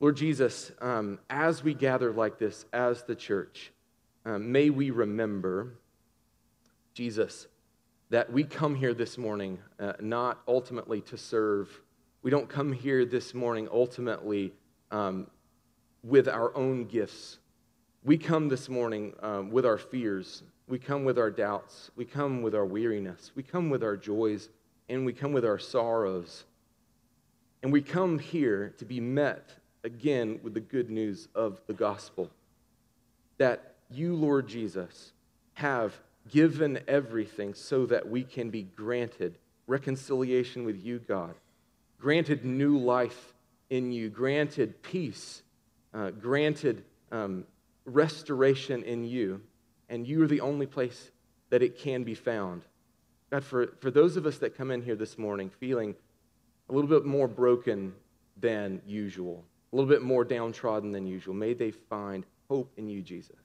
Lord Jesus, um, as we gather like this as the church, um, may we remember, Jesus, that we come here this morning uh, not ultimately to serve. We don't come here this morning ultimately um, with our own gifts. We come this morning um, with our fears. We come with our doubts. We come with our weariness. We come with our joys. And we come with our sorrows. And we come here to be met again with the good news of the gospel that you, Lord Jesus, have given everything so that we can be granted reconciliation with you, God, granted new life in you, granted peace, uh, granted um, restoration in you, and you are the only place that it can be found. God, for, for those of us that come in here this morning feeling a little bit more broken than usual, a little bit more downtrodden than usual, may they find hope in you, Jesus.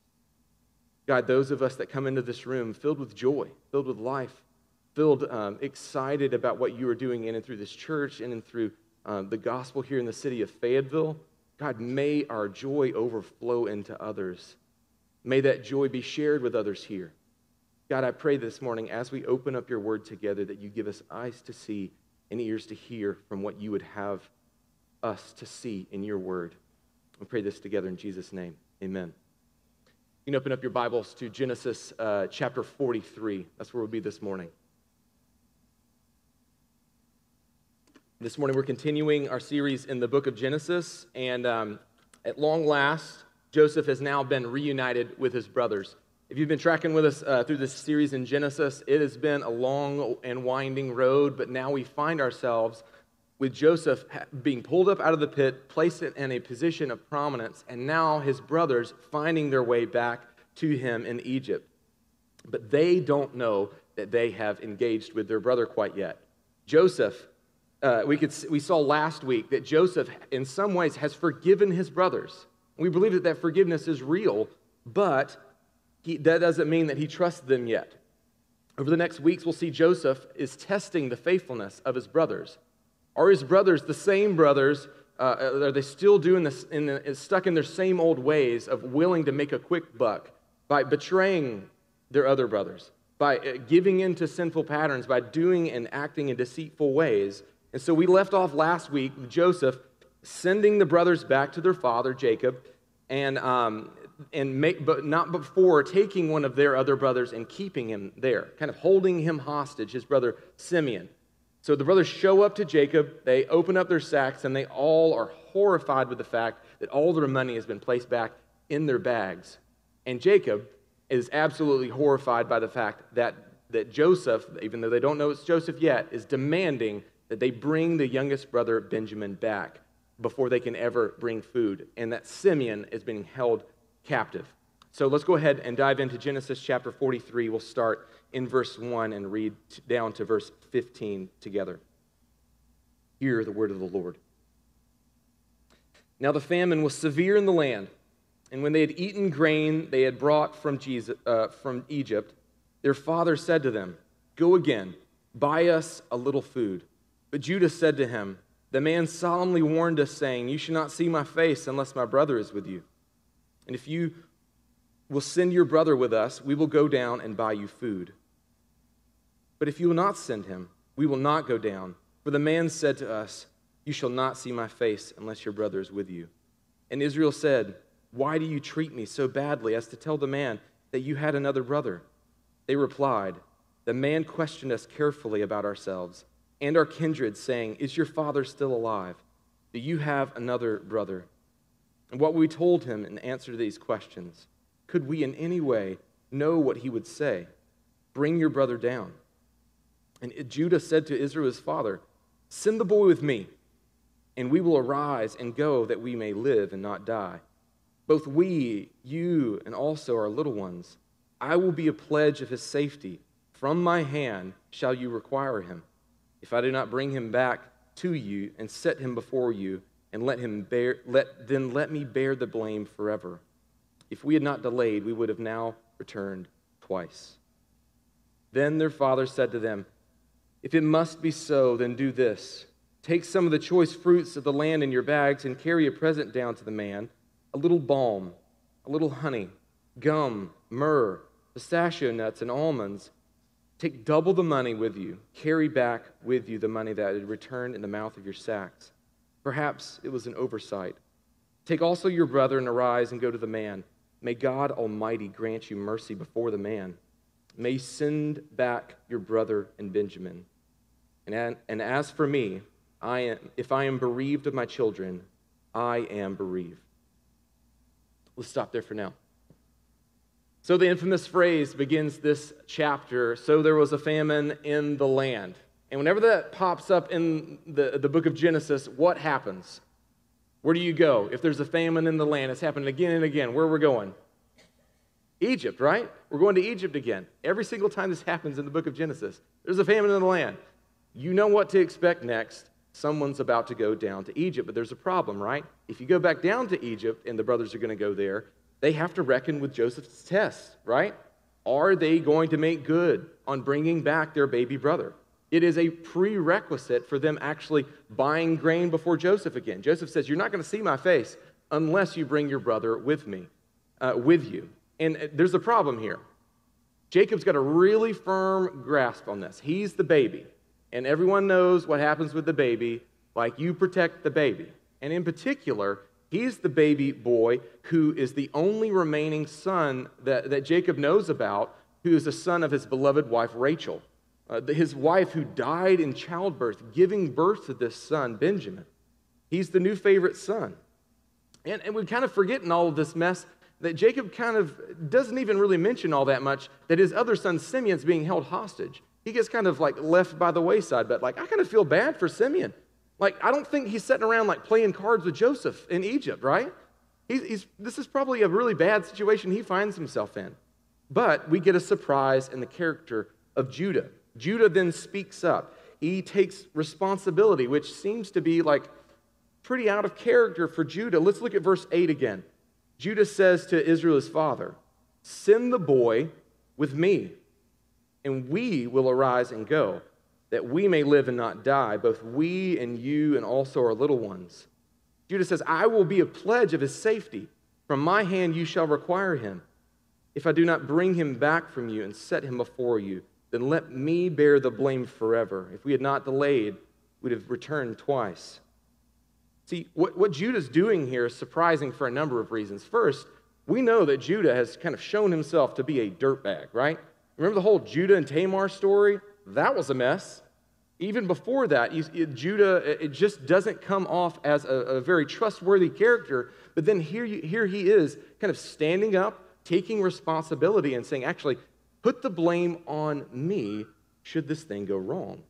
God, those of us that come into this room filled with joy, filled with life, filled um, excited about what you are doing in and through this church and and through um, the gospel here in the city of Fayetteville, God, may our joy overflow into others. May that joy be shared with others here. God, I pray this morning as we open up your word together that you give us eyes to see and ears to hear from what you would have us to see in your word. We pray this together in Jesus' name. Amen. You can open up your Bibles to Genesis uh, chapter 43. That's where we'll be this morning. This morning, we're continuing our series in the book of Genesis, and um, at long last, Joseph has now been reunited with his brothers. If you've been tracking with us uh, through this series in Genesis, it has been a long and winding road, but now we find ourselves with Joseph being pulled up out of the pit, placed in a position of prominence, and now his brothers finding their way back to him in Egypt. But they don't know that they have engaged with their brother quite yet. Joseph, uh, we, could, we saw last week that Joseph, in some ways, has forgiven his brothers. We believe that that forgiveness is real, but he, that doesn't mean that he trusts them yet. Over the next weeks, we'll see Joseph is testing the faithfulness of his brothers. Are his brothers the same brothers? Uh, are they still doing this, in the, stuck in their same old ways of willing to make a quick buck by betraying their other brothers, by uh, giving in to sinful patterns, by doing and acting in deceitful ways? And so we left off last week with Joseph sending the brothers back to their father, Jacob, and, um, and make, but not before taking one of their other brothers and keeping him there, kind of holding him hostage, his brother Simeon. So the brothers show up to Jacob, they open up their sacks, and they all are horrified with the fact that all their money has been placed back in their bags. And Jacob is absolutely horrified by the fact that, that Joseph, even though they don't know it's Joseph yet, is demanding that they bring the youngest brother Benjamin back before they can ever bring food, and that Simeon is being held captive. So let's go ahead and dive into Genesis chapter 43. We'll start in verse 1 and read down to verse 15 together. Hear the word of the Lord. Now the famine was severe in the land, and when they had eaten grain they had brought from, Jesus, uh, from Egypt, their father said to them, Go again, buy us a little food. But Judah said to him, The man solemnly warned us, saying, You shall not see my face unless my brother is with you. And if you will send your brother with us, we will go down and buy you food. But if you will not send him, we will not go down. For the man said to us, You shall not see my face unless your brother is with you. And Israel said, Why do you treat me so badly as to tell the man that you had another brother? They replied, The man questioned us carefully about ourselves and our kindred, saying, Is your father still alive? Do you have another brother? And what we told him in answer to these questions, could we in any way know what he would say? Bring your brother down. And Judah said to Israel his father, Send the boy with me, and we will arise and go that we may live and not die. Both we, you, and also our little ones. I will be a pledge of his safety. From my hand shall you require him. If I do not bring him back to you and set him before you, and let him bear, let, then let me bear the blame forever. If we had not delayed, we would have now returned twice. Then their father said to them, if it must be so, then do this. Take some of the choice fruits of the land in your bags and carry a present down to the man a little balm, a little honey, gum, myrrh, pistachio nuts, and almonds. Take double the money with you. Carry back with you the money that had returned in the mouth of your sacks. Perhaps it was an oversight. Take also your brother and arise and go to the man. May God Almighty grant you mercy before the man. May send back your brother and Benjamin. And, and as for me, I am, if I am bereaved of my children, I am bereaved. Let's stop there for now. So, the infamous phrase begins this chapter so there was a famine in the land. And whenever that pops up in the, the book of Genesis, what happens? Where do you go? If there's a famine in the land, it's happening again and again. Where we're we going? Egypt, right? We're going to Egypt again. Every single time this happens in the book of Genesis, there's a famine in the land. You know what to expect next. Someone's about to go down to Egypt, but there's a problem, right? If you go back down to Egypt and the brothers are going to go there, they have to reckon with Joseph's test, right? Are they going to make good on bringing back their baby brother? It is a prerequisite for them actually buying grain before Joseph again. Joseph says, You're not going to see my face unless you bring your brother with me, uh, with you. And uh, there's a problem here. Jacob's got a really firm grasp on this. He's the baby, and everyone knows what happens with the baby, like you protect the baby. And in particular, he's the baby boy who is the only remaining son that, that Jacob knows about, who is the son of his beloved wife Rachel uh, his wife who died in childbirth, giving birth to this son, Benjamin. He's the new favorite son. And, and we kind of forget in all of this mess that Jacob kind of doesn't even really mention all that much that his other son, Simeon's being held hostage. He gets kind of like left by the wayside, but like, I kind of feel bad for Simeon. Like, I don't think he's sitting around like playing cards with Joseph in Egypt, right? He's, he's, this is probably a really bad situation he finds himself in. But we get a surprise in the character of Judah. Judah then speaks up. He takes responsibility, which seems to be like pretty out of character for Judah. Let's look at verse 8 again. Judah says to Israel's father, Send the boy with me, and we will arise and go, that we may live and not die, both we and you and also our little ones. Judah says, I will be a pledge of his safety. From my hand you shall require him. If I do not bring him back from you and set him before you, then let me bear the blame forever. If we had not delayed, we'd have returned twice. See, what, what Judah's doing here is surprising for a number of reasons. First, we know that Judah has kind of shown himself to be a dirtbag, right? Remember the whole Judah and Tamar story? That was a mess. Even before that, you, it, Judah, it just doesn't come off as a, a very trustworthy character. But then here, you, here he is, kind of standing up, taking responsibility, and saying, actually, Put the blame on me should this thing go wrong.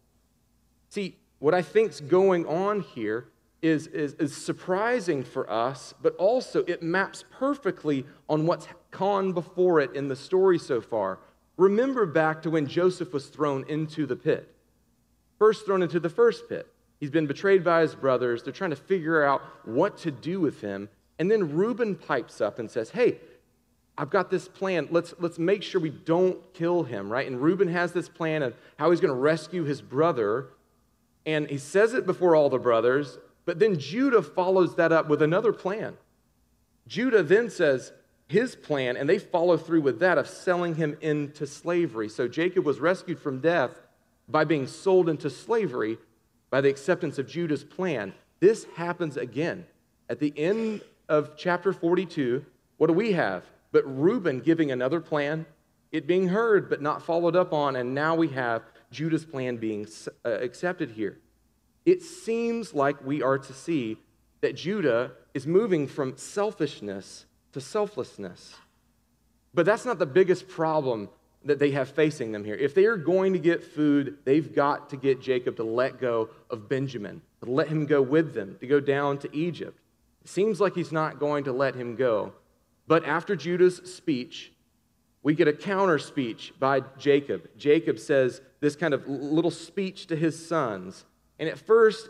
See, what I think's going on here is, is, is surprising for us, but also it maps perfectly on what's gone before it in the story so far. Remember back to when Joseph was thrown into the pit. First thrown into the first pit. He's been betrayed by his brothers. They're trying to figure out what to do with him. And then Reuben pipes up and says, Hey, I've got this plan. Let's, let's make sure we don't kill him, right? And Reuben has this plan of how he's going to rescue his brother. And he says it before all the brothers, but then Judah follows that up with another plan. Judah then says his plan, and they follow through with that of selling him into slavery. So Jacob was rescued from death by being sold into slavery by the acceptance of Judah's plan. This happens again. At the end of chapter 42, what do we have? But Reuben giving another plan, it being heard but not followed up on, and now we have Judah's plan being uh, accepted here. It seems like we are to see that Judah is moving from selfishness to selflessness. But that's not the biggest problem that they have facing them here. If they are going to get food, they've got to get Jacob to let go of Benjamin, to let him go with them, to go down to Egypt. It seems like he's not going to let him go. But after Judah's speech, we get a counter speech by Jacob. Jacob says this kind of little speech to his sons. And at first,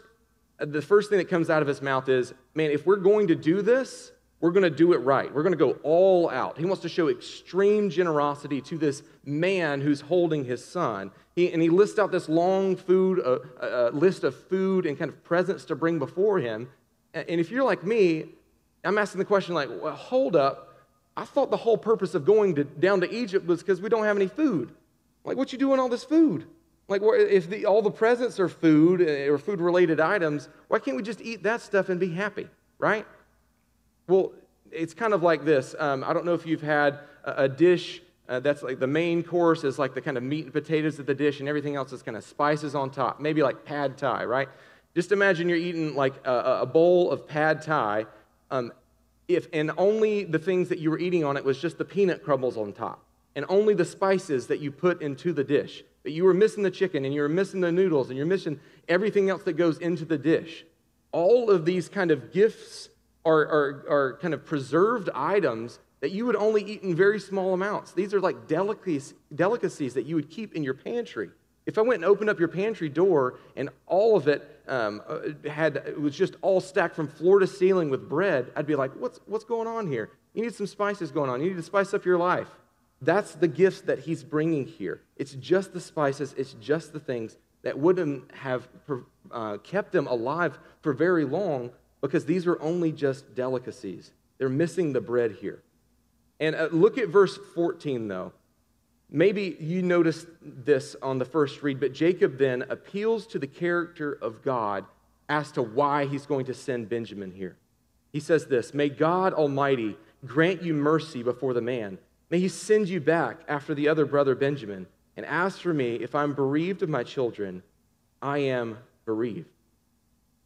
the first thing that comes out of his mouth is, Man, if we're going to do this, we're going to do it right. We're going to go all out. He wants to show extreme generosity to this man who's holding his son. He, and he lists out this long food, uh, uh, list of food and kind of presents to bring before him. And if you're like me, I'm asking the question like, well, hold up. I thought the whole purpose of going to, down to Egypt was because we don't have any food. Like, what you doing all this food? Like, if the, all the presents are food uh, or food-related items, why can't we just eat that stuff and be happy, right? Well, it's kind of like this. Um, I don't know if you've had a, a dish uh, that's like the main course is like the kind of meat and potatoes of the dish, and everything else is kind of spices on top. Maybe like pad thai, right? Just imagine you're eating like a, a bowl of pad thai, um, if and only the things that you were eating on it was just the peanut crumbles on top, and only the spices that you put into the dish. But you were missing the chicken, and you were missing the noodles, and you're missing everything else that goes into the dish. All of these kind of gifts are, are, are kind of preserved items that you would only eat in very small amounts. These are like delicacies, delicacies that you would keep in your pantry. If I went and opened up your pantry door and all of it um, uh, had it was just all stacked from floor to ceiling with bread, I'd be like, what's, what's going on here? You need some spices going on. You need to spice up your life. That's the gifts that he's bringing here. It's just the spices, it's just the things that wouldn't have uh, kept them alive for very long because these are only just delicacies. They're missing the bread here. And uh, look at verse 14, though. Maybe you noticed this on the first read, but Jacob then appeals to the character of God as to why he's going to send Benjamin here. He says this May God Almighty grant you mercy before the man. May he send you back after the other brother Benjamin. And as for me, if I'm bereaved of my children, I am bereaved.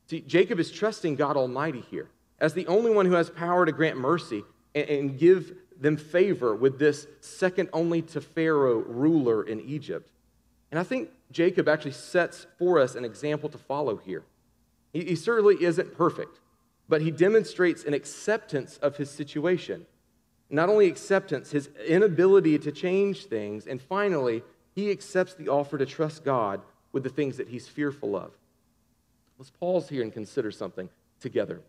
See, Jacob is trusting God Almighty here as the only one who has power to grant mercy and, and give them favor with this second only to Pharaoh ruler in Egypt. And I think Jacob actually sets for us an example to follow here. He, he certainly isn't perfect, but he demonstrates an acceptance of his situation. Not only acceptance, his inability to change things, and finally, he accepts the offer to trust God with the things that he's fearful of. Let's pause here and consider something together.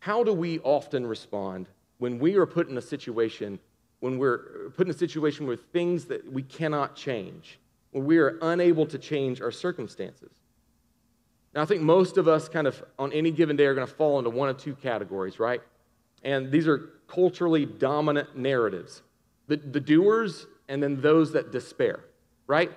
How do we often respond when we are put in a situation, when we're put in a situation with things that we cannot change, when we are unable to change our circumstances? Now, I think most of us kind of on any given day are going to fall into one of two categories, right? And these are culturally dominant narratives the, the doers and then those that despair, right?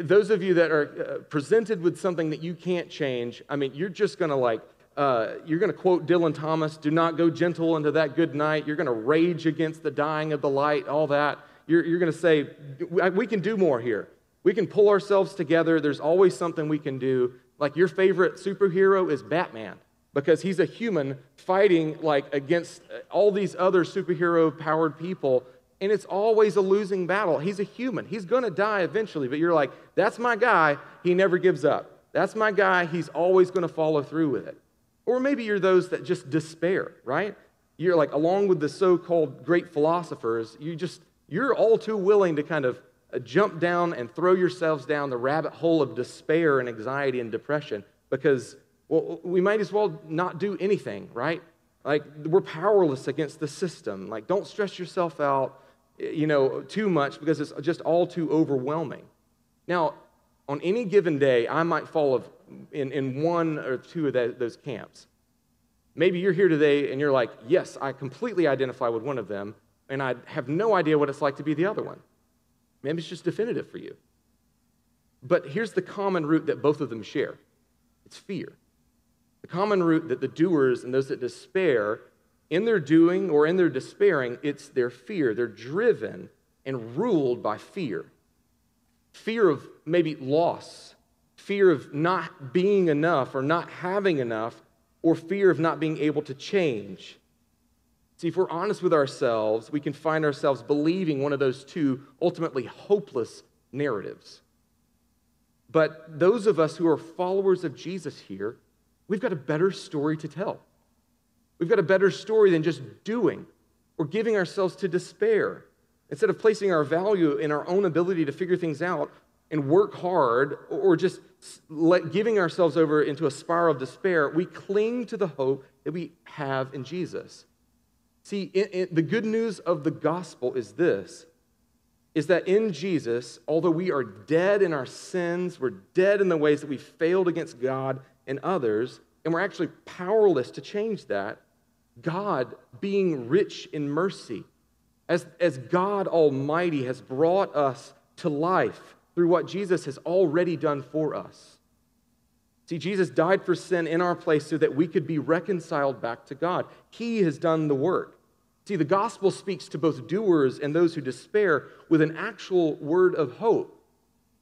those of you that are uh, presented with something that you can't change, I mean, you're just going to like, uh, you're going to quote Dylan Thomas, do not go gentle into that good night. You're going to rage against the dying of the light, all that. You're, you're going to say, we can do more here. We can pull ourselves together. There's always something we can do. Like your favorite superhero is Batman because he's a human fighting like against all these other superhero powered people and it's always a losing battle. He's a human. He's going to die eventually, but you're like, that's my guy. He never gives up. That's my guy. He's always going to follow through with it. Or maybe you're those that just despair, right? You're like, along with the so called great philosophers, you just, you're all too willing to kind of uh, jump down and throw yourselves down the rabbit hole of despair and anxiety and depression because, well, we might as well not do anything, right? Like, we're powerless against the system. Like, don't stress yourself out you know, too much because it's just all too overwhelming. Now, on any given day, I might fall in, in one or two of those camps. Maybe you're here today and you're like, yes, I completely identify with one of them, and I have no idea what it's like to be the other one. Maybe it's just definitive for you. But here's the common root that both of them share it's fear. The common root that the doers and those that despair in their doing or in their despairing, it's their fear. They're driven and ruled by fear fear of maybe loss, fear of not being enough or not having enough, or fear of not being able to change. See, if we're honest with ourselves, we can find ourselves believing one of those two ultimately hopeless narratives. But those of us who are followers of Jesus here, we've got a better story to tell. We've got a better story than just doing or giving ourselves to despair. Instead of placing our value in our own ability to figure things out and work hard or just giving ourselves over into a spiral of despair, we cling to the hope that we have in Jesus. See, the good news of the gospel is this is that in Jesus, although we are dead in our sins, we're dead in the ways that we failed against God and others, and we're actually powerless to change that, God, being rich in mercy, as, as God Almighty has brought us to life through what Jesus has already done for us. See, Jesus died for sin in our place so that we could be reconciled back to God. He has done the work. See, the gospel speaks to both doers and those who despair with an actual word of hope.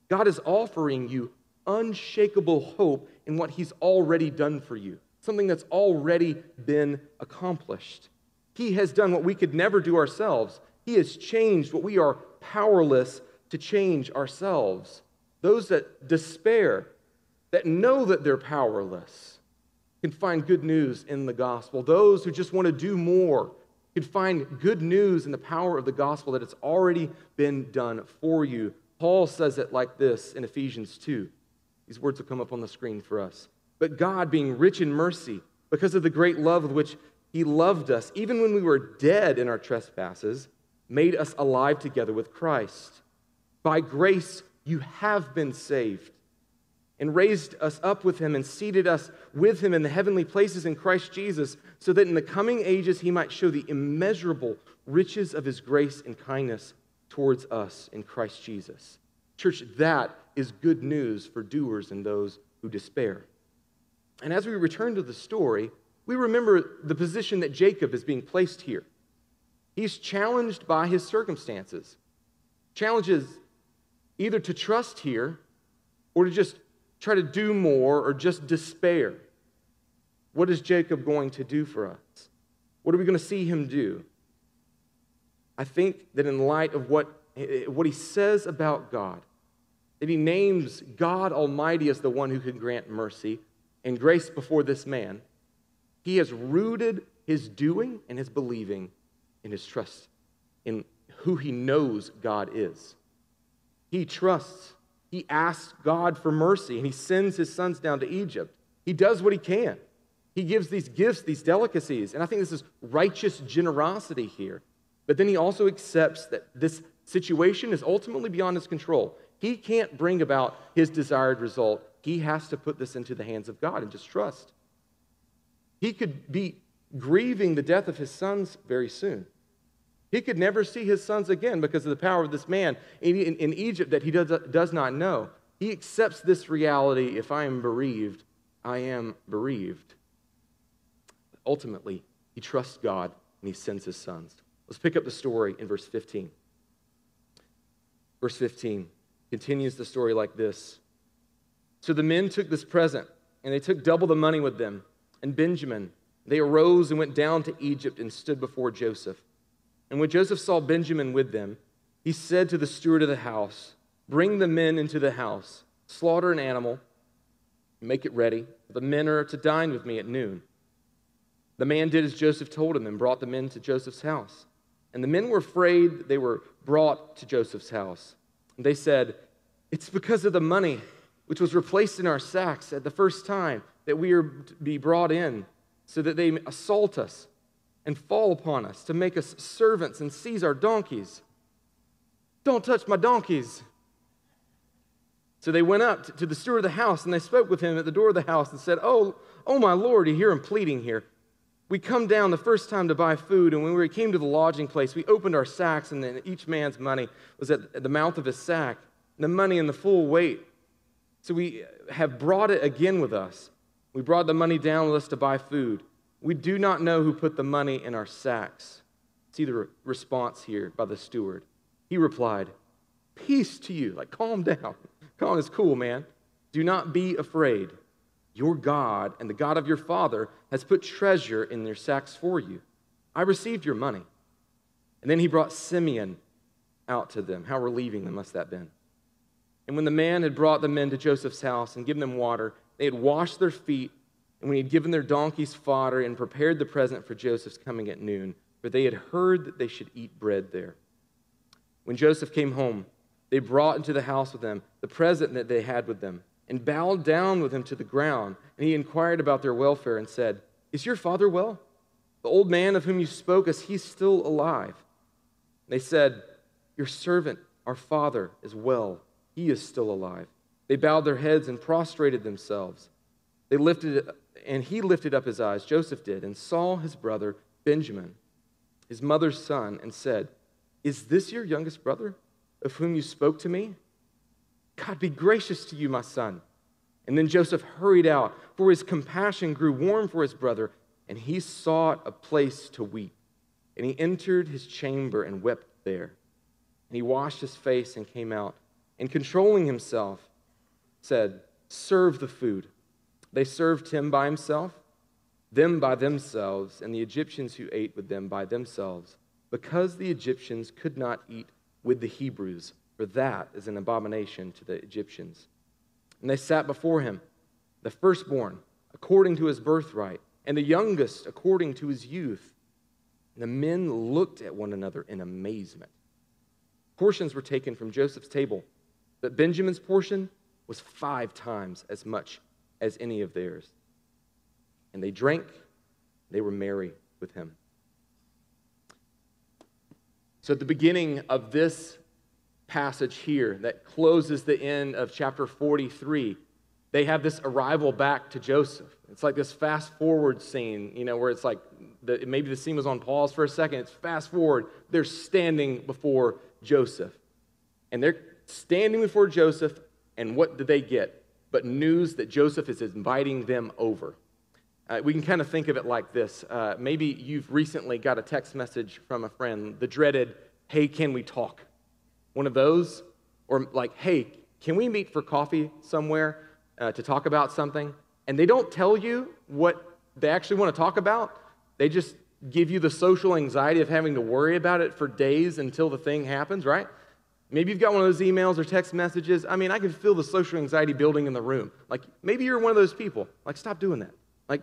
God is offering you unshakable hope in what He's already done for you, something that's already been accomplished. He has done what we could never do ourselves. He has changed what we are powerless to change ourselves. Those that despair, that know that they're powerless, can find good news in the gospel. Those who just want to do more can find good news in the power of the gospel that it's already been done for you. Paul says it like this in Ephesians 2. These words will come up on the screen for us. But God, being rich in mercy, because of the great love with which He loved us, even when we were dead in our trespasses, made us alive together with Christ. By grace, you have been saved and raised us up with him and seated us with him in the heavenly places in Christ Jesus, so that in the coming ages he might show the immeasurable riches of his grace and kindness towards us in Christ Jesus. Church, that is good news for doers and those who despair. And as we return to the story, we remember the position that Jacob is being placed here. He's challenged by his circumstances, challenges either to trust here or to just try to do more or just despair. What is Jacob going to do for us? What are we going to see him do? I think that in light of what, what he says about God, that he names God Almighty as the one who can grant mercy and grace before this man, he has rooted his doing and his believing in his trust in who he knows God is. He trusts he asks God for mercy and he sends his sons down to Egypt. He does what he can. He gives these gifts, these delicacies, and I think this is righteous generosity here. But then he also accepts that this situation is ultimately beyond his control. He can't bring about his desired result. He has to put this into the hands of God and just trust. He could be grieving the death of his sons very soon. He could never see his sons again because of the power of this man in, in, in Egypt that he does, does not know. He accepts this reality if I am bereaved, I am bereaved. Ultimately, he trusts God and he sends his sons. Let's pick up the story in verse 15. Verse 15 continues the story like this So the men took this present, and they took double the money with them. And Benjamin, they arose and went down to Egypt and stood before Joseph. And when Joseph saw Benjamin with them, he said to the steward of the house, Bring the men into the house, slaughter an animal, make it ready. The men are to dine with me at noon. The man did as Joseph told him and brought the men to Joseph's house. And the men were afraid they were brought to Joseph's house. And they said, It's because of the money which was replaced in our sacks at the first time that we are to be brought in, so that they assault us and fall upon us to make us servants and seize our donkeys. Don't touch my donkeys. So they went up to the steward of the house and they spoke with him at the door of the house and said, Oh, oh my Lord, you hear him pleading here. We come down the first time to buy food, and when we came to the lodging place, we opened our sacks, and then each man's money was at the mouth of his sack, the money in the full weight. So we have brought it again with us. We brought the money down with us to buy food. We do not know who put the money in our sacks. See the re- response here by the steward. He replied, Peace to you. Like, calm down. Calm is cool, man. Do not be afraid. Your God and the God of your father has put treasure in their sacks for you. I received your money. And then he brought Simeon out to them. How relieving them must that have been. And when the man had brought the men to Joseph's house and given them water, they had washed their feet and when he had given their donkeys fodder and prepared the present for Joseph's coming at noon, for they had heard that they should eat bread there. When Joseph came home, they brought into the house with them the present that they had with them, and bowed down with him to the ground. And he inquired about their welfare and said, Is your father well? The old man of whom you spoke, is he still alive? They said, Your servant, our father, is well. He is still alive. They bowed their heads and prostrated themselves. They lifted, and he lifted up his eyes, Joseph did, and saw his brother Benjamin, his mother's son, and said, Is this your youngest brother, of whom you spoke to me? God be gracious to you, my son. And then Joseph hurried out, for his compassion grew warm for his brother, and he sought a place to weep. And he entered his chamber and wept there. And he washed his face and came out, and controlling himself, said, Serve the food. They served him by himself, them by themselves, and the Egyptians who ate with them by themselves, because the Egyptians could not eat with the Hebrews, for that is an abomination to the Egyptians. And they sat before him, the firstborn, according to his birthright, and the youngest, according to his youth. And the men looked at one another in amazement. Portions were taken from Joseph's table, but Benjamin's portion was five times as much as any of theirs. And they drank, they were merry with him. So, at the beginning of this passage here that closes the end of chapter 43, they have this arrival back to Joseph. It's like this fast forward scene, you know, where it's like the, maybe the scene was on pause for a second. It's fast forward. They're standing before Joseph. And they're standing before Joseph, and what do they get? But news that Joseph is inviting them over. Uh, we can kind of think of it like this. Uh, maybe you've recently got a text message from a friend, the dreaded, hey, can we talk? One of those. Or like, hey, can we meet for coffee somewhere uh, to talk about something? And they don't tell you what they actually want to talk about. They just give you the social anxiety of having to worry about it for days until the thing happens, right? Maybe you've got one of those emails or text messages. I mean, I can feel the social anxiety building in the room. Like, maybe you're one of those people. Like, stop doing that. Like,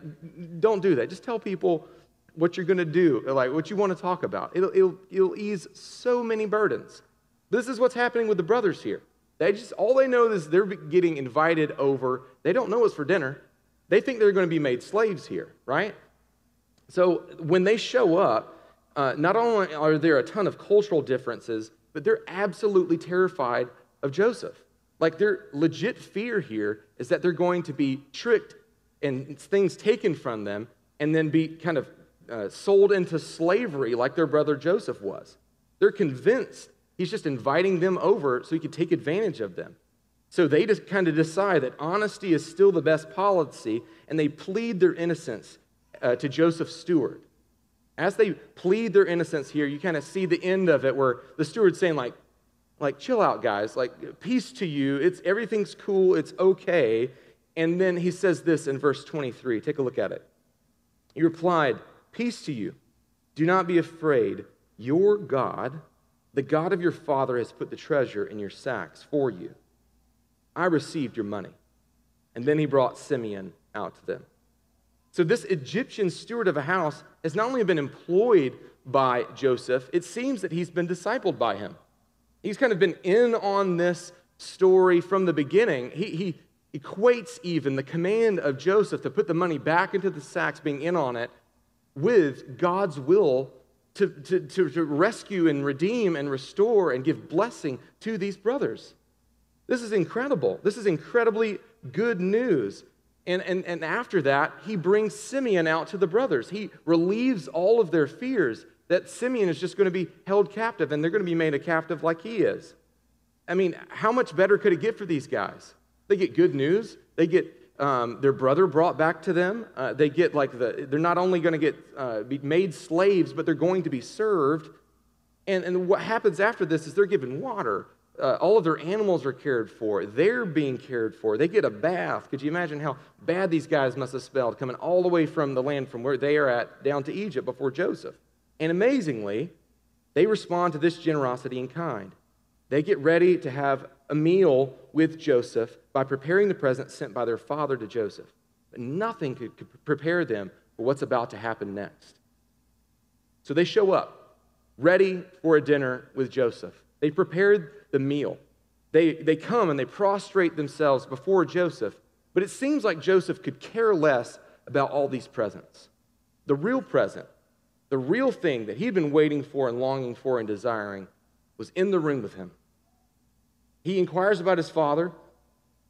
don't do that. Just tell people what you're going to do, like what you want to talk about. It'll, it'll, it'll ease so many burdens. This is what's happening with the brothers here. They just, all they know is they're getting invited over. They don't know it's for dinner. They think they're going to be made slaves here, right? So when they show up, uh, not only are there a ton of cultural differences, but they're absolutely terrified of Joseph. Like their legit fear here is that they're going to be tricked and things taken from them and then be kind of uh, sold into slavery like their brother Joseph was. They're convinced he's just inviting them over so he could take advantage of them. So they just kind of decide that honesty is still the best policy, and they plead their innocence uh, to Joseph steward. As they plead their innocence here, you kind of see the end of it where the steward's saying, like, like, chill out, guys. Like, peace to you. It's everything's cool. It's okay. And then he says this in verse 23. Take a look at it. He replied, Peace to you. Do not be afraid. Your God, the God of your father, has put the treasure in your sacks for you. I received your money. And then he brought Simeon out to them. So, this Egyptian steward of a house has not only been employed by Joseph, it seems that he's been discipled by him. He's kind of been in on this story from the beginning. He, he equates even the command of Joseph to put the money back into the sacks, being in on it, with God's will to, to, to, to rescue and redeem and restore and give blessing to these brothers. This is incredible. This is incredibly good news. And, and, and after that, he brings Simeon out to the brothers. He relieves all of their fears that Simeon is just going to be held captive and they're going to be made a captive like he is. I mean, how much better could it get for these guys? They get good news. They get um, their brother brought back to them. Uh, they get like the, they're not only going to get uh, be made slaves, but they're going to be served. And, and what happens after this is they're given water uh, all of their animals are cared for. They're being cared for. They get a bath. Could you imagine how bad these guys must have smelled coming all the way from the land from where they are at down to Egypt before Joseph? And amazingly, they respond to this generosity in kind. They get ready to have a meal with Joseph by preparing the present sent by their father to Joseph. But nothing could, could prepare them for what's about to happen next. So they show up, ready for a dinner with Joseph. They prepared the meal. They, they come and they prostrate themselves before Joseph, but it seems like Joseph could care less about all these presents. The real present the real thing that he'd been waiting for and longing for and desiring, was in the room with him. He inquires about his father,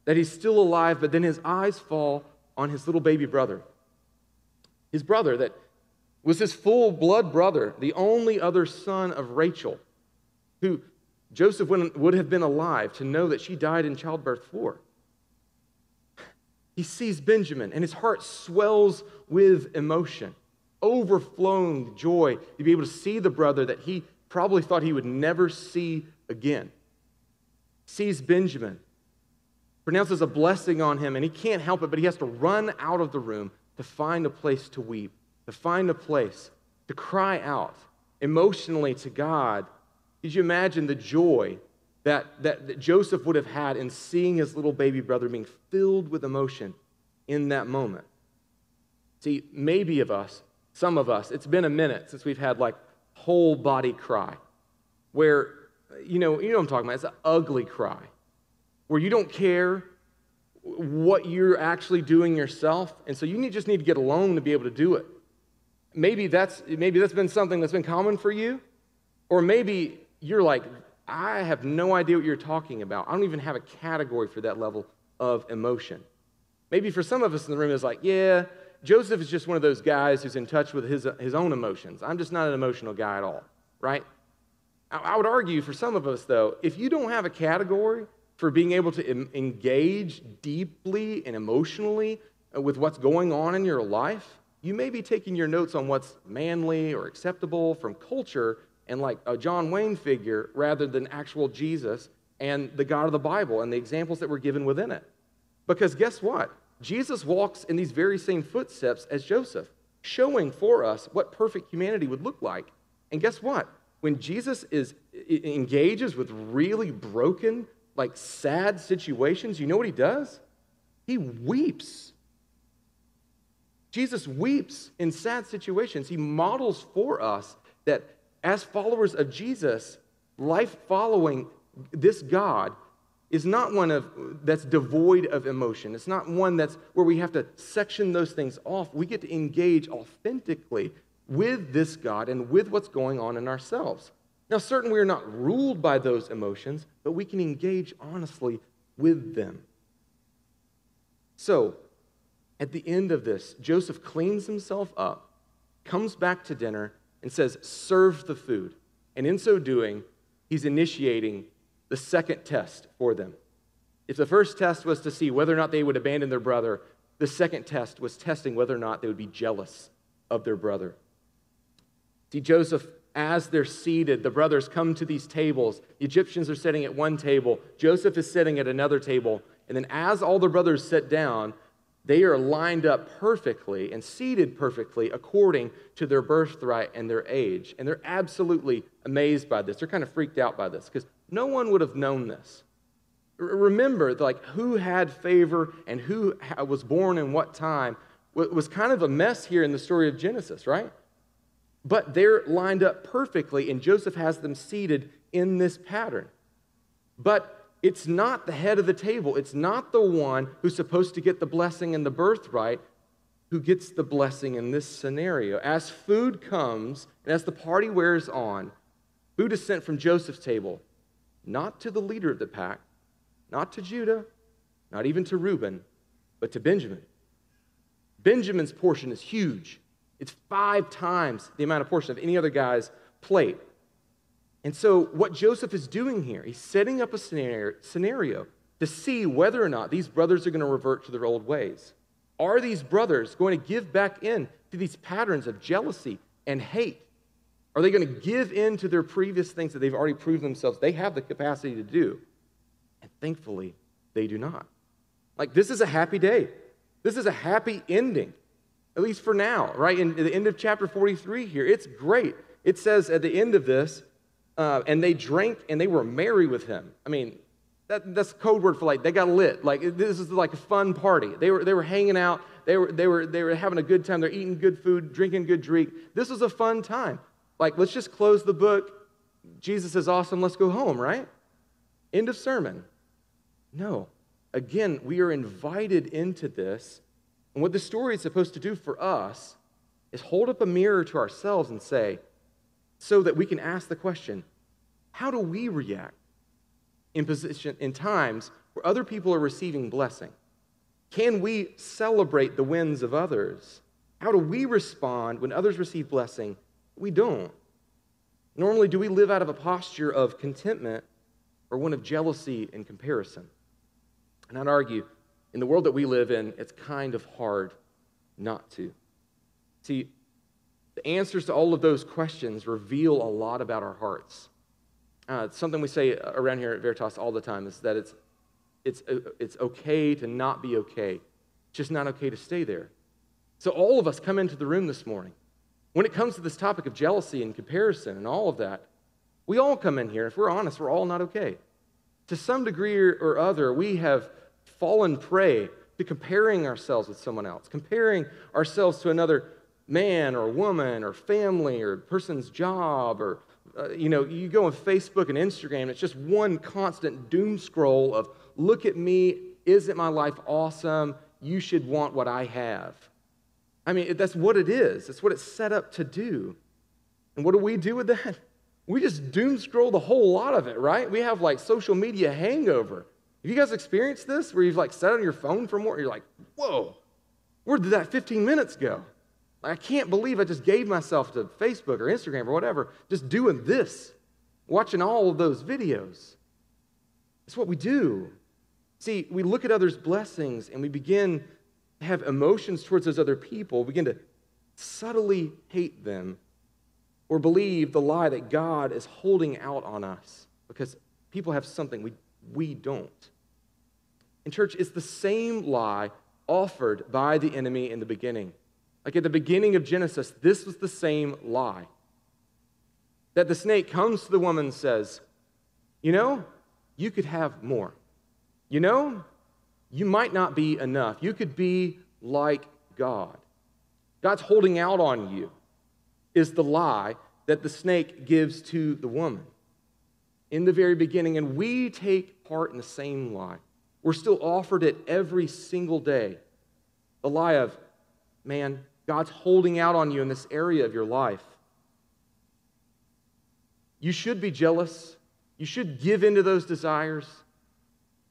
that he's still alive, but then his eyes fall on his little baby brother. His brother that was his full blood brother, the only other son of Rachel, who Joseph would have been alive to know that she died in childbirth for. He sees Benjamin and his heart swells with emotion, overflowing joy to be able to see the brother that he probably thought he would never see again. Sees Benjamin, pronounces a blessing on him, and he can't help it, but he has to run out of the room to find a place to weep, to find a place to cry out emotionally to God. Did you imagine the joy that, that, that, Joseph would have had in seeing his little baby brother being filled with emotion in that moment? See, maybe of us, some of us, it's been a minute since we've had like whole body cry, where, you know, you know what I'm talking about. It's an ugly cry, where you don't care what you're actually doing yourself, and so you need, just need to get alone to be able to do it. Maybe that's maybe that's been something that's been common for you, or maybe you're like, I have no idea what you're talking about. I don't even have a category for that level of emotion. Maybe for some of us in the room, it's like, yeah, Joseph is just one of those guys who's in touch with his, his own emotions. I'm just not an emotional guy at all, right? I, I would argue for some of us, though, if you don't have a category for being able to em- engage deeply and emotionally uh, with what's going on in your life, you may be taking your notes on what's manly or acceptable from culture and like a John Wayne figure rather than actual Jesus and the God of the Bible and the examples that were given within it. Because guess what? Jesus walks in these very same footsteps as Joseph, showing for us what perfect humanity would look like. And guess what? When Jesus is engages with really broken, like sad situations, you know what he does? He weeps. Jesus weeps in sad situations. He models for us that as followers of Jesus, life following this God is not one of that's devoid of emotion. It's not one that's where we have to section those things off. We get to engage authentically with this God and with what's going on in ourselves. Now, certainly we are not ruled by those emotions, but we can engage honestly with them. So, at the end of this, Joseph cleans himself up, comes back to dinner, and says, Serve the food. And in so doing, he's initiating the second test for them. If the first test was to see whether or not they would abandon their brother, the second test was testing whether or not they would be jealous of their brother. See, Joseph, as they're seated, the brothers come to these tables. The Egyptians are sitting at one table, Joseph is sitting at another table. And then, as all the brothers sit down, they are lined up perfectly and seated perfectly according to their birthright and their age. And they're absolutely amazed by this. They're kind of freaked out by this because no one would have known this. Remember, like who had favor and who was born in what time was kind of a mess here in the story of Genesis, right? But they're lined up perfectly, and Joseph has them seated in this pattern. But it's not the head of the table. It's not the one who's supposed to get the blessing and the birthright who gets the blessing in this scenario. As food comes and as the party wears on, food is sent from Joseph's table, not to the leader of the pack, not to Judah, not even to Reuben, but to Benjamin. Benjamin's portion is huge. It's five times the amount of portion of any other guy's plate. And so, what Joseph is doing here, he's setting up a scenario, to see whether or not these brothers are going to revert to their old ways. Are these brothers going to give back in to these patterns of jealousy and hate? Are they going to give in to their previous things that they've already proved themselves they have the capacity to do? And thankfully, they do not. Like, this is a happy day. This is a happy ending, at least for now, right? In the end of chapter 43 here, it's great. It says at the end of this, uh, and they drank and they were merry with him. I mean, that, that's code word for like they got lit. Like this is like a fun party. They were, they were hanging out. They were, they, were, they were having a good time. They're eating good food, drinking good drink. This was a fun time. Like, let's just close the book. Jesus is awesome. Let's go home, right? End of sermon. No. Again, we are invited into this. And what the story is supposed to do for us is hold up a mirror to ourselves and say, so that we can ask the question, how do we react in position in times where other people are receiving blessing? Can we celebrate the wins of others? How do we respond when others receive blessing? We don't. Normally, do we live out of a posture of contentment or one of jealousy and comparison? And I'd argue, in the world that we live in, it's kind of hard not to. See, the answers to all of those questions reveal a lot about our hearts. Uh, something we say around here at Veritas all the time is that it's, it's, uh, it's okay to not be okay. It's just not okay to stay there. So, all of us come into the room this morning. When it comes to this topic of jealousy and comparison and all of that, we all come in here. If we're honest, we're all not okay. To some degree or other, we have fallen prey to comparing ourselves with someone else, comparing ourselves to another man or woman or family or person's job or uh, you know you go on facebook and instagram it's just one constant doom scroll of look at me. Isn't my life awesome? You should want what i have. I mean that's what it is. That's what it's set up to do. And what do we do with that? We just doom scroll the whole lot of it right? We have like social media hangover. Have you guys experienced this where you've like sat on your phone for more? You're like, whoa, where did that 15 minutes go? I can't believe I just gave myself to Facebook or Instagram or whatever, just doing this, watching all of those videos. It's what we do. See, we look at others' blessings and we begin to have emotions towards those other people, we begin to subtly hate them or believe the lie that God is holding out on us because people have something we we don't. In church, it's the same lie offered by the enemy in the beginning. Like at the beginning of Genesis, this was the same lie. That the snake comes to the woman and says, You know, you could have more. You know, you might not be enough. You could be like God. God's holding out on you, is the lie that the snake gives to the woman in the very beginning, and we take part in the same lie. We're still offered it every single day. The lie of, man, God's holding out on you in this area of your life. You should be jealous. You should give in to those desires.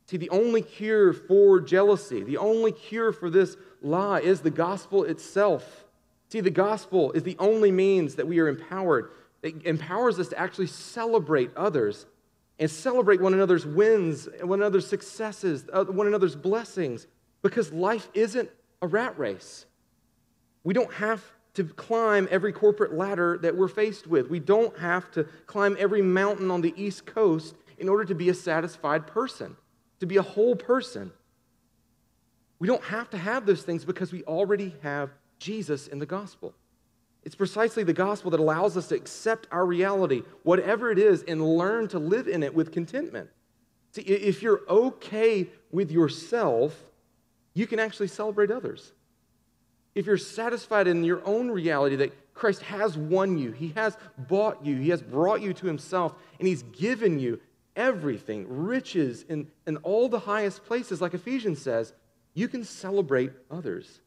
See, the only cure for jealousy, the only cure for this lie is the gospel itself. See, the gospel is the only means that we are empowered it empowers us to actually celebrate others and celebrate one another's wins, one another's successes, uh, one another's blessings, because life isn't a rat race. We don't have to climb every corporate ladder that we're faced with. We don't have to climb every mountain on the East Coast in order to be a satisfied person, to be a whole person. We don't have to have those things because we already have Jesus in the gospel. It's precisely the gospel that allows us to accept our reality, whatever it is, and learn to live in it with contentment. See, if you're okay with yourself, you can actually celebrate others. If you're satisfied in your own reality that Christ has won you, He has bought you, He has brought you to Himself, and He's given you everything, riches in, all the highest places, like Ephesians says, you can celebrate others.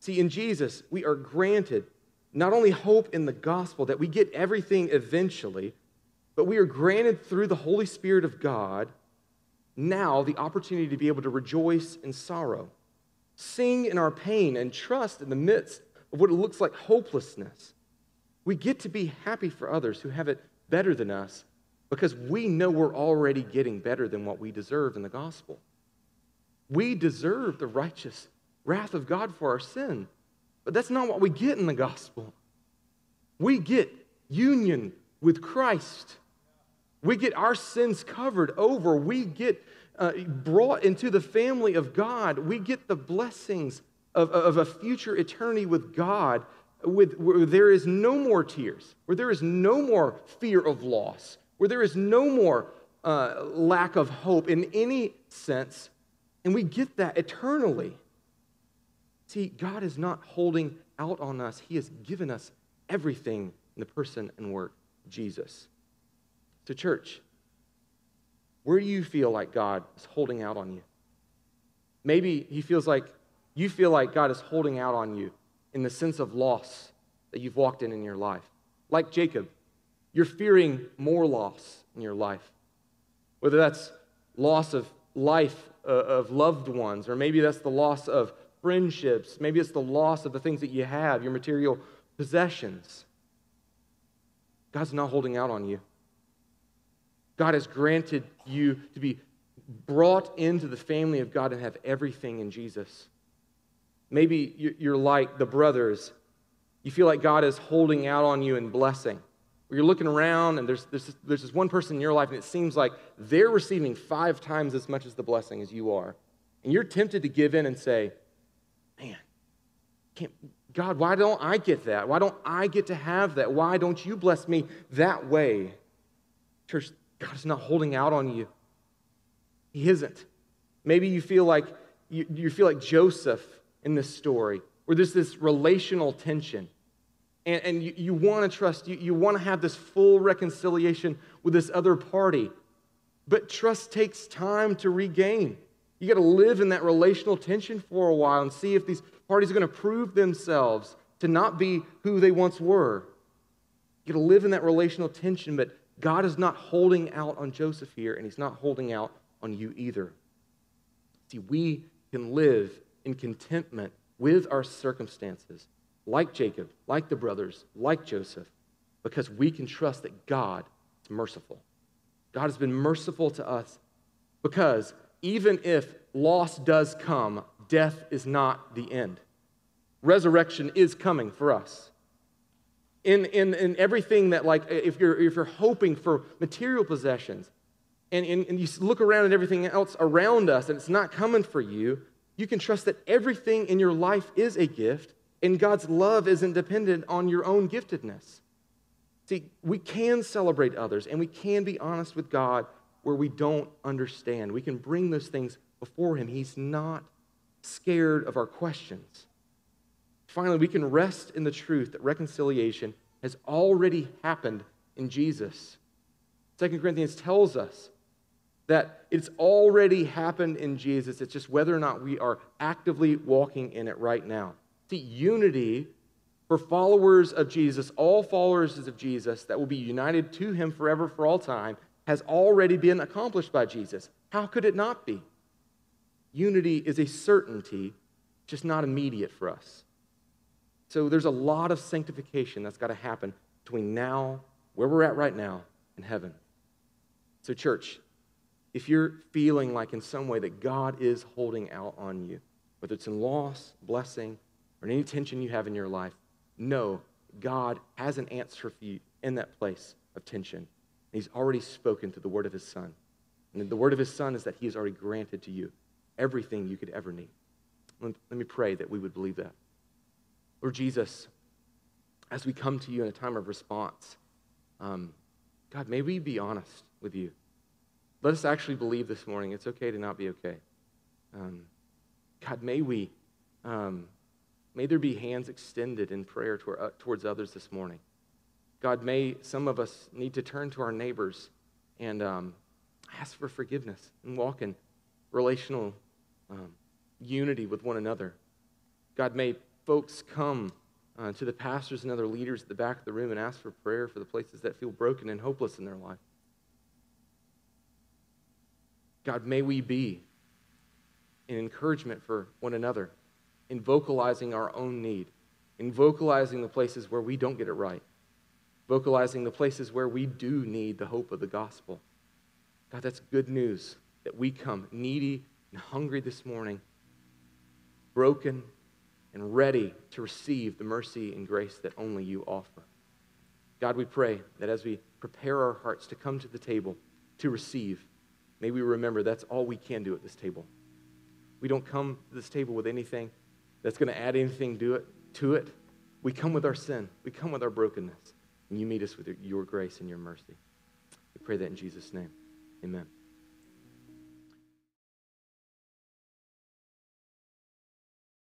See, in Jesus, we are granted not only hope in the gospel that we get everything eventually, but we are granted through the Holy Spirit of God now the opportunity to be able to rejoice in sorrow, sing in our pain, and trust in the midst of what it looks like hopelessness. We get to be happy for others who have it better than us because we know we're already getting better than what we deserve in the gospel. We deserve the righteous wrath of God for our sin. But that's not what we get in the gospel. We get union with Christ. We get our sins covered over. We get uh, brought into the family of God. We get the blessings of, of a future eternity with God, with, where there is no more tears, where there is no more fear of loss, where there is no more uh, lack of hope in any sense. And we get that eternally. See, God is not holding out on us, He has given us everything in the person and work Jesus. To church, where do you feel like God is holding out on you? Maybe He feels like you feel like God is holding out on you in the sense of loss that you've walked in in your life. Like Jacob, you're fearing more loss in your life. Whether that's loss of life uh, of loved ones, or maybe that's the loss of friendships, maybe it's the loss of the things that you have, your material possessions. God's not holding out on you. God has granted you to be brought into the family of God and have everything in Jesus. Maybe you're like the brothers. You feel like God is holding out on you in blessing. Where you're looking around and there's, there's, there's this one person in your life and it seems like they're receiving five times as much as the blessing as you are. And you're tempted to give in and say, man, can't, God, why don't I get that? Why don't I get to have that? Why don't you bless me that way? Church, God is not holding out on you. He isn't. Maybe you feel like you, you feel like Joseph in this story, where there's this relational tension. And, and you, you want to trust, you, you want to have this full reconciliation with this other party. But trust takes time to regain. You got to live in that relational tension for a while and see if these parties are going to prove themselves to not be who they once were. You got to live in that relational tension, but God is not holding out on Joseph here, and He's not holding out on you either. See, we can live in contentment with our circumstances, like Jacob, like the brothers, like Joseph, because we can trust that God is merciful. God has been merciful to us because even if loss does come, death is not the end. Resurrection is coming for us. In, in, in everything that, like, if you're, if you're hoping for material possessions and, and, and you look around at everything else around us and it's not coming for you, you can trust that everything in your life is a gift and God's love isn't dependent on your own giftedness. See, we can celebrate others and we can be honest with God where we don't understand. We can bring those things before Him. He's not scared of our questions. Finally, we can rest in the truth that reconciliation has already happened in Jesus. 2 Corinthians tells us that it's already happened in Jesus. It's just whether or not we are actively walking in it right now. See, unity for followers of Jesus, all followers of Jesus that will be united to him forever for all time, has already been accomplished by Jesus. How could it not be? Unity is a certainty, just not immediate for us. So there's a lot of sanctification that's got to happen between now, where we're at right now, and heaven. So, church, if you're feeling like in some way that God is holding out on you, whether it's in loss, blessing, or any tension you have in your life, know God has an answer for you in that place of tension. He's already spoken to the word of his son. And the word of his son is that he has already granted to you everything you could ever need. Let me pray that we would believe that. Lord Jesus, as we come to you in a time of response, um, God, may we be honest with you. Let us actually believe this morning it's okay to not be okay. Um, God, may we, um, may there be hands extended in prayer toward, uh, towards others this morning. God, may some of us need to turn to our neighbors and um, ask for forgiveness and walk in relational um, unity with one another. God, may folks come uh, to the pastors and other leaders at the back of the room and ask for prayer for the places that feel broken and hopeless in their life. God, may we be an encouragement for one another in vocalizing our own need, in vocalizing the places where we don't get it right vocalizing the places where we do need the hope of the gospel. God, that's good news that we come needy and hungry this morning, broken and ready to receive the mercy and grace that only you offer. God, we pray that as we prepare our hearts to come to the table to receive, may we remember that's all we can do at this table. We don't come to this table with anything that's going to add anything to it, to it. We come with our sin, we come with our brokenness. And you meet us with your grace and your mercy. We pray that in Jesus' name. Amen.